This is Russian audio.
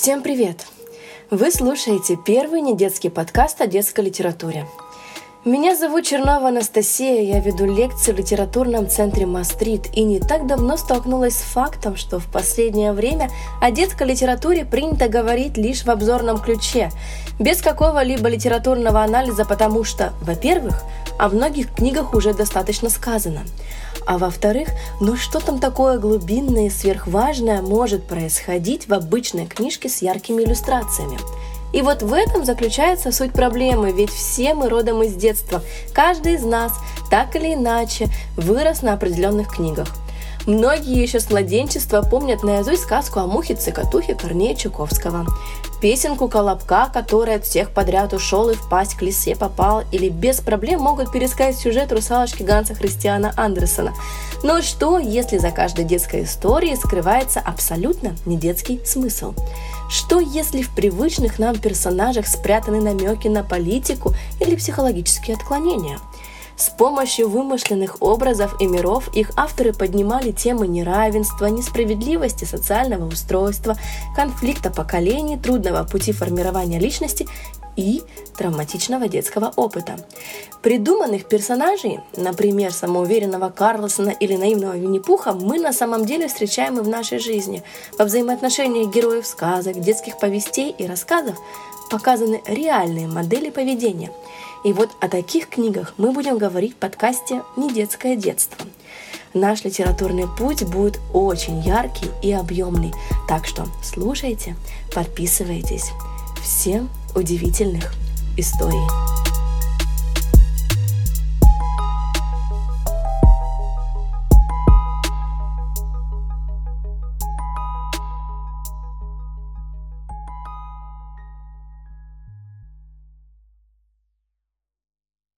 Всем привет! Вы слушаете первый недетский подкаст о детской литературе. Меня зовут Чернова Анастасия, я веду лекции в литературном центре Мастрит и не так давно столкнулась с фактом, что в последнее время о детской литературе принято говорить лишь в обзорном ключе, без какого-либо литературного анализа, потому что, во-первых, о многих книгах уже достаточно сказано. А во-вторых, ну что там такое глубинное и сверхважное может происходить в обычной книжке с яркими иллюстрациями? И вот в этом заключается суть проблемы, ведь все мы родом из детства. Каждый из нас, так или иначе, вырос на определенных книгах. Многие еще с младенчества помнят наизусть сказку о мухе-цикатухе Корнея Чуковского песенку Колобка, который от всех подряд ушел и в пасть к лисе попал, или без проблем могут пересказать сюжет русалочки Ганса Христиана Андерсона. Но что, если за каждой детской историей скрывается абсолютно не детский смысл? Что, если в привычных нам персонажах спрятаны намеки на политику или психологические отклонения? С помощью вымышленных образов и миров их авторы поднимали темы неравенства, несправедливости социального устройства, конфликта поколений, трудного пути формирования личности и травматичного детского опыта. Придуманных персонажей, например, самоуверенного Карлсона или наивного Винни-Пуха, мы на самом деле встречаем и в нашей жизни. Во взаимоотношениях героев сказок, детских повестей и рассказов показаны реальные модели поведения – и вот о таких книгах мы будем говорить в подкасте «Не детское детство». Наш литературный путь будет очень яркий и объемный, так что слушайте, подписывайтесь. Всем удивительных историй!